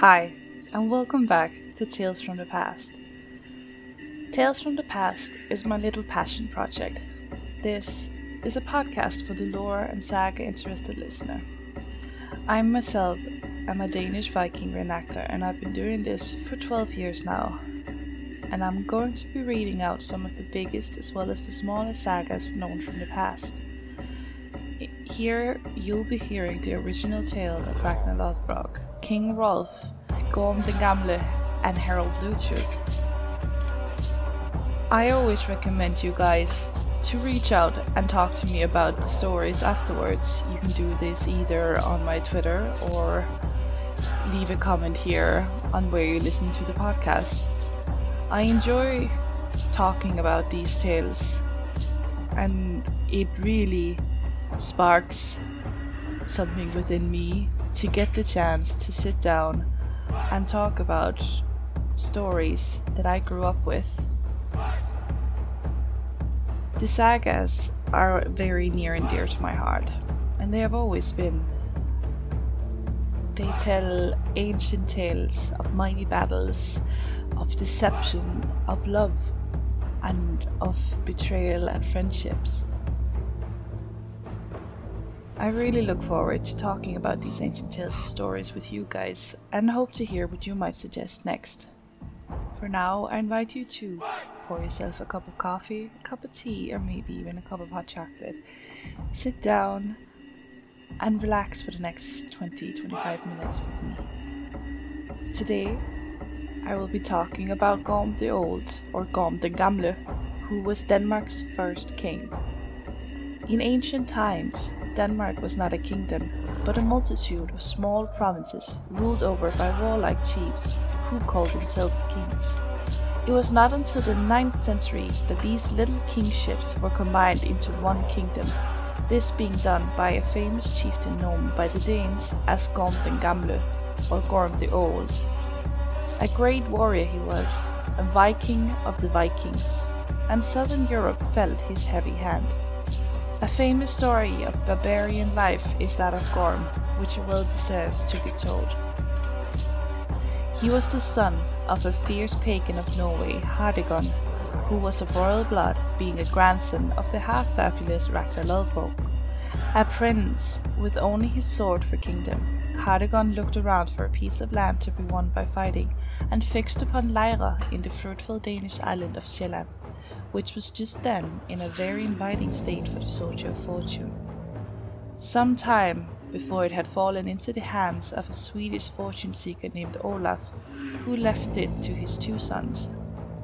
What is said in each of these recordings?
Hi, and welcome back to Tales from the Past. Tales from the Past is my little passion project. This is a podcast for the lore and saga interested listener. I myself am a Danish Viking reenactor, and I've been doing this for 12 years now. And I'm going to be reading out some of the biggest as well as the smallest sagas known from the past. Here you'll be hearing the original tale of Ragnar Lothbrok, King Rolf, Gorm the Gamle, and Harold Bluetooth. I always recommend you guys to reach out and talk to me about the stories afterwards. You can do this either on my Twitter or leave a comment here on where you listen to the podcast. I enjoy talking about these tales, and it really sparks something within me to get the chance to sit down and talk about stories that I grew up with. The sagas are very near and dear to my heart, and they have always been. They tell ancient tales of mighty battles, of deception, of love, and of betrayal and friendships. I really look forward to talking about these ancient tales and stories with you guys, and hope to hear what you might suggest next. For now, I invite you to pour yourself a cup of coffee, a cup of tea, or maybe even a cup of hot chocolate. Sit down and relax for the next 20 25 minutes with me. Today, I will be talking about Gorm the Old, or Gorm the Gamle, who was Denmark's first king. In ancient times, Denmark was not a kingdom, but a multitude of small provinces ruled over by warlike chiefs who called themselves kings. It was not until the 9th century that these little kingships were combined into one kingdom, this being done by a famous chieftain known by the Danes as Gorm den Gamle, or Gorm the Old. A great warrior he was, a Viking of the Vikings, and southern Europe felt his heavy hand. A famous story of barbarian life is that of Gorm, which well deserves to be told. He was the son of a fierce pagan of Norway, Hardigon, who was of royal blood, being a grandson of the half-fabulous Ragnar Lothbrok. A prince with only his sword for kingdom, Hardigon looked around for a piece of land to be won by fighting, and fixed upon Lejre in the fruitful Danish island of Sjælland which was just then in a very inviting state for the soldier of fortune. Some time before it had fallen into the hands of a Swedish fortune seeker named Olaf, who left it to his two sons.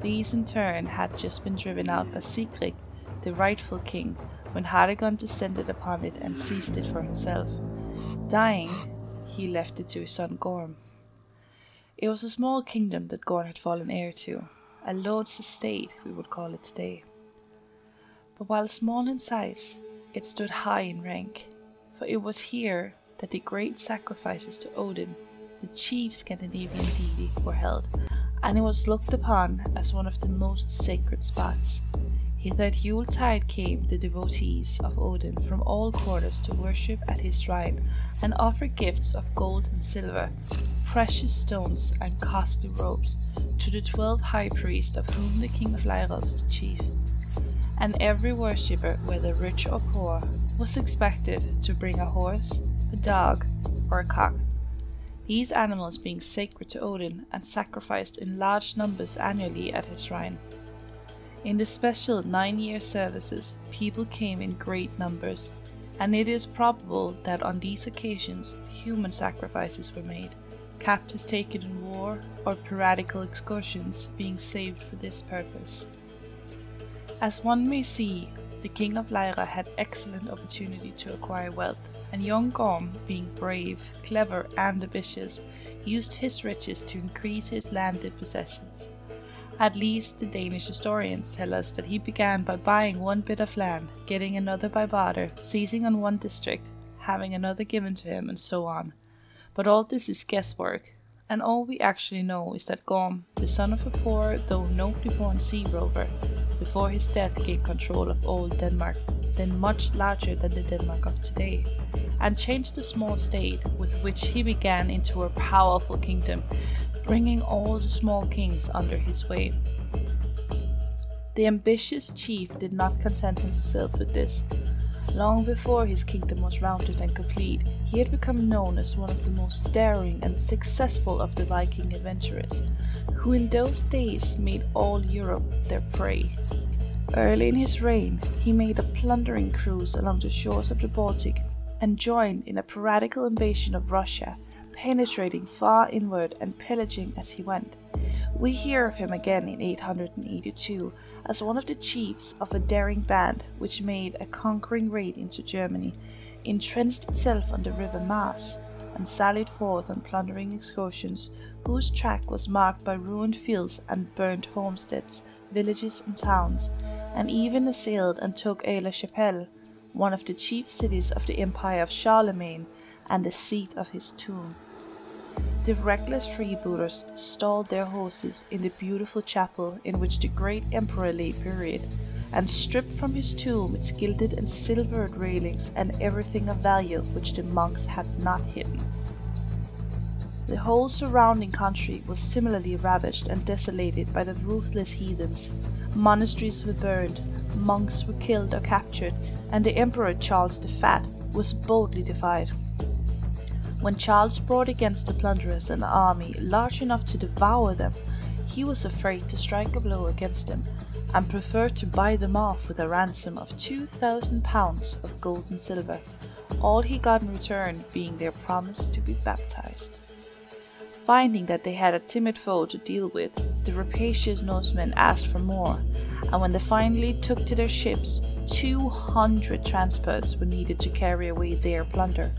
These in turn had just been driven out by Sigrid, the rightful king, when Hardigon descended upon it and seized it for himself. Dying, he left it to his son Gorm. It was a small kingdom that Gorm had fallen heir to, a lord's estate, we would call it today. But while small in size, it stood high in rank, for it was here that the great sacrifices to Odin, the chief Scandinavian deity, were held, and it was looked upon as one of the most sacred spots. Hither at Yuletide came the devotees of Odin from all quarters to worship at his shrine and offer gifts of gold and silver, precious stones, and costly robes to the twelve high priests, of whom the king of Lejre was the chief. And every worshipper, whether rich or poor, was expected to bring a horse, a dog, or a cock. These animals being sacred to Odin and sacrificed in large numbers annually at his shrine. In the special nine year services, people came in great numbers, and it is probable that on these occasions human sacrifices were made captives taken in war, or piratical excursions being saved for this purpose. As one may see, the king of Lejre had excellent opportunity to acquire wealth, and young Gorm, being brave, clever, and ambitious, used his riches to increase his landed possessions. At least the Danish historians tell us that he began by buying one bit of land, getting another by barter, seizing on one district, having another given to him, and so on. But all this is guesswork, and all we actually know is that Gorm, the son of a poor though nobly born sea rover, before his death gained control of old Denmark, then much larger than the Denmark of today, and changed the small state with which he began into a powerful kingdom, bringing all the small kings under his sway. The ambitious chief did not content himself with this. Long before his kingdom was rounded and complete, he had become known as one of the most daring and successful of the Viking adventurers, who in those days made all Europe their prey. Early in his reign, he made a plundering cruise along the shores of the Baltic and joined in a piratical invasion of Russia, penetrating far inward and pillaging as he went. We hear of him again in 882 as one of the chiefs of a daring band which made a conquering raid into Germany, entrenched itself on the river Maas, and sallied forth on plundering excursions whose track was marked by ruined fields and burnt homesteads, villages, and towns, and even assailed and took Aix la Chapelle, one of the chief cities of the Empire of Charlemagne and the seat of his tomb. The reckless freebooters stalled their horses in the beautiful chapel in which the great emperor lay buried, and stripped from his tomb its gilded and silvered railings and everything of value which the monks had not hidden. The whole surrounding country was similarly ravaged and desolated by the ruthless heathens, monasteries were burned, monks were killed or captured, and the Emperor Charles the Fat was boldly defied. When Charles brought against the plunderers an army large enough to devour them, he was afraid to strike a blow against them, and preferred to buy them off with a ransom of two thousand pounds of gold and silver, all he got in return being their promise to be baptized. Finding that they had a timid foe to deal with, the rapacious Norsemen asked for more, and when they finally took to their ships, 200 transports were needed to carry away their plunder.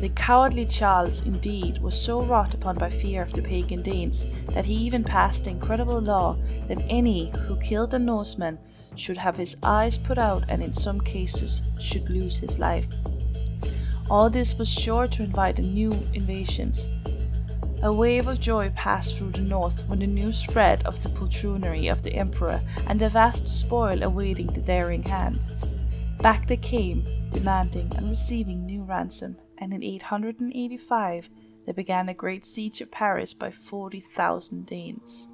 The cowardly Charles, indeed, was so wrought upon by fear of the pagan Danes that he even passed the incredible law that any who killed a Norseman should have his eyes put out and in some cases should lose his life. All this was sure to invite new invasions, a wave of joy passed through the north when the news spread of the poltroonery of the emperor and the vast spoil awaiting the daring hand. Back they came, demanding and receiving new ransom, and in 885 they began a great siege of Paris by 40,000 Danes.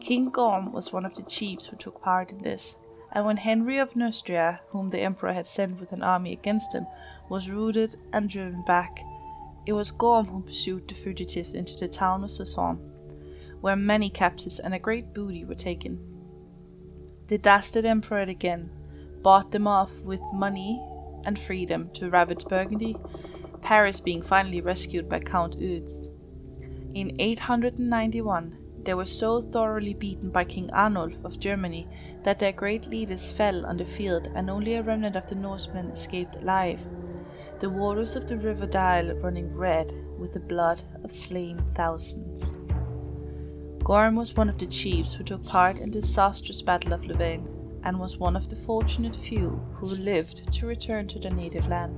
King Gorm was one of the chiefs who took part in this, and when Henry of Neustria, whom the emperor had sent with an army against him, was routed and driven back, it was Gorm who pursued the fugitives into the town of Soissons, where many captives and a great booty were taken. The dastard emperor again bought them off with money and freedom to ravage Burgundy, Paris being finally rescued by Count Eudes. In 891, they were so thoroughly beaten by King Arnulf of Germany that their great leaders fell on the field and only a remnant of the Norsemen escaped alive the waters of the river Dyle running red with the blood of slain thousands. Gorm was one of the chiefs who took part in the disastrous Battle of Louvain, and was one of the fortunate few who lived to return to their native land.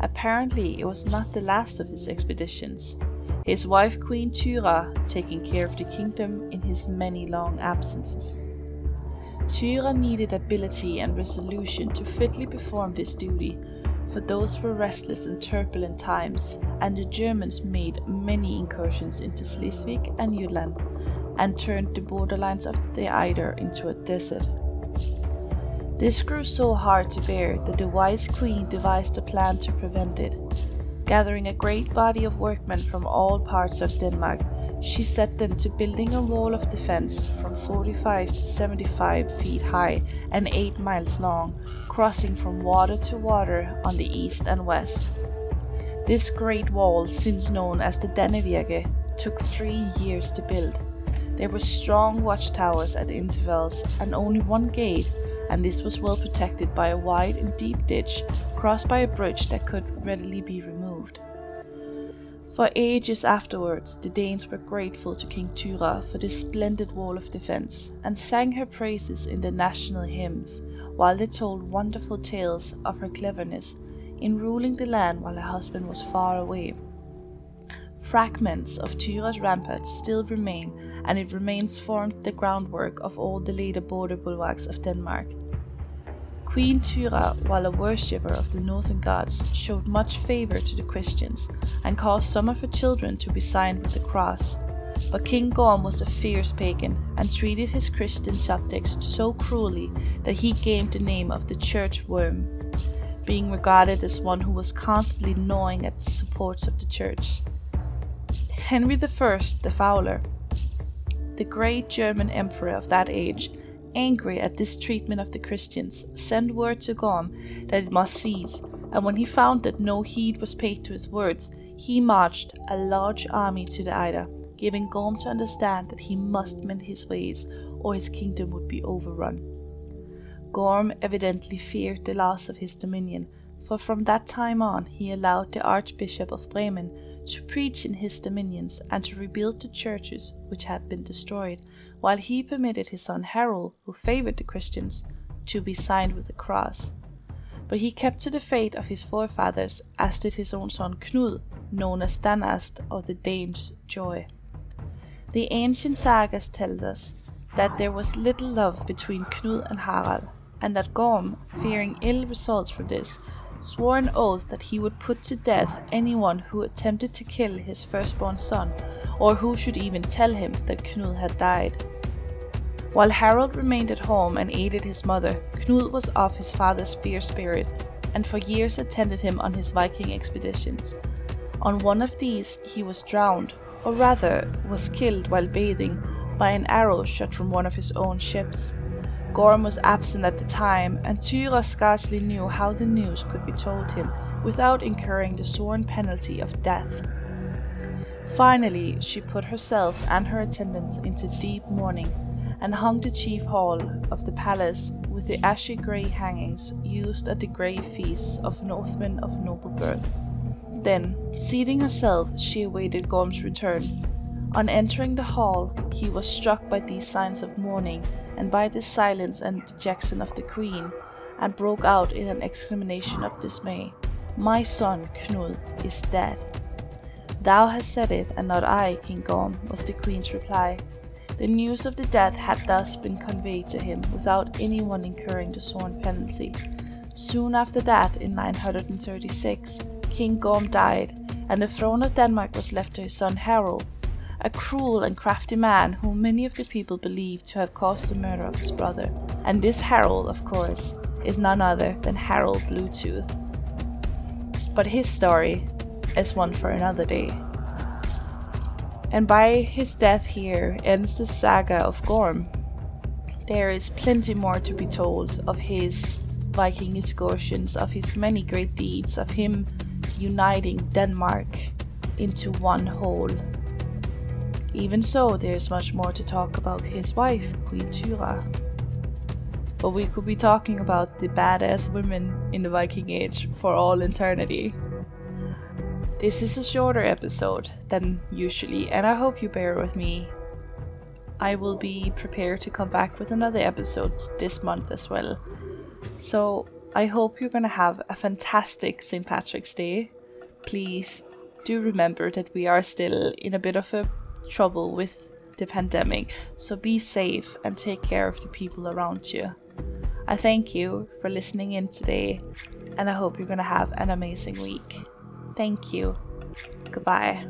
Apparently, it was not the last of his expeditions. His wife Queen Thyra taking care of the kingdom in his many long absences. Thyra needed ability and resolution to fitly perform this duty, for those were restless and turbulent times, and the Germans made many incursions into Schleswig and Jutland and turned the borderlands of the Eider into a desert. This grew so hard to bear that the wise queen devised a plan to prevent it. Gathering a great body of workmen from all parts of Denmark, she set them to building a wall of defense from 45 to 75 feet high and 8 miles long, crossing from water to water on the east and west. This great wall, since known as the Dannevirke, took three years to build. There were strong watchtowers at intervals and only one gate, and this was well protected by a wide and deep ditch crossed by a bridge that could readily be removed. For ages afterwards, the Danes were grateful to King Thyra for this splendid wall of defense and sang her praises in their national hymns, while they told wonderful tales of her cleverness in ruling the land while her husband was far away. Fragments of Tyra's ramparts still remain, and it remains formed the groundwork of all the later border bulwarks of Denmark. Queen Tyra, while a worshipper of the northern gods, showed much favor to the Christians and caused some of her children to be signed with the cross. But King Gorm was a fierce pagan and treated his Christian subjects so cruelly that he gained the name of the church worm, being regarded as one who was constantly gnawing at the supports of the church. Henry I the Fowler, the great German emperor of that age, angry at this treatment of the Christians, sent word to Gorm that it must cease, and when he found that no heed was paid to his words, he marched a large army to the Eider, giving Gorm to understand that he must mend his ways or his kingdom would be overrun. Gorm evidently feared the loss of his dominion, for from that time on he allowed the Archbishop of Bremen to preach in his dominions and to rebuild the churches which had been destroyed, while he permitted his son Harold, who favored the Christians, to be signed with the cross. But he kept to the faith of his forefathers, as did his own son Knud, known as Danaast or the Dane's Joy. The ancient sagas tell us that there was little love between Knud and Harald, and that Gorm, fearing ill results from this, swore an oath that he would put to death anyone who attempted to kill his firstborn son, or who should even tell him that Knud had died. While Harold remained at home and aided his mother, Knud was of his father's fierce spirit, and for years attended him on his Viking expeditions. On one of these, he was drowned, or rather, was killed while bathing by an arrow shot from one of his own ships. Gorm was absent at the time, and Tyra scarcely knew how the news could be told him without incurring the sworn penalty of death. Finally, she put herself and her attendants into deep mourning and hung the chief hall of the palace with the ashy grey hangings used at the grey feasts of Northmen of noble birth. Then, seating herself, she awaited Gorm's return. On entering the hall, he was struck by these signs of mourning and by the silence and dejection of the queen, and broke out in an exclamation of dismay. My son, Knud, is dead. Thou hast said it, and not I, King Gorm, was the queen's reply. The news of the death had thus been conveyed to him without anyone incurring the sworn penalty. Soon after that, in 936, King Gorm died, and the throne of Denmark was left to his son Harold, a cruel and crafty man whom many of the people believe to have caused the murder of his brother. And this Harold, of course, is none other than Harold Bluetooth. But his story is one for another day. And by his death here ends the saga of Gorm. There is plenty more to be told of his Viking excursions, of his many great deeds, of him uniting Denmark into one whole even so, there's much more to talk about his wife, Queen Tura. But we could be talking about the badass women in the Viking Age for all eternity. This is a shorter episode than usually, and I hope you bear with me. I will be prepared to come back with another episode this month as well. So I hope you're gonna have a fantastic St. Patrick's Day. Please do remember that we are still in a bit of a trouble with the pandemic, so be safe and take care of the people around you. I thank you for listening in today, and I hope you're going to have an amazing week. Thank you. Goodbye.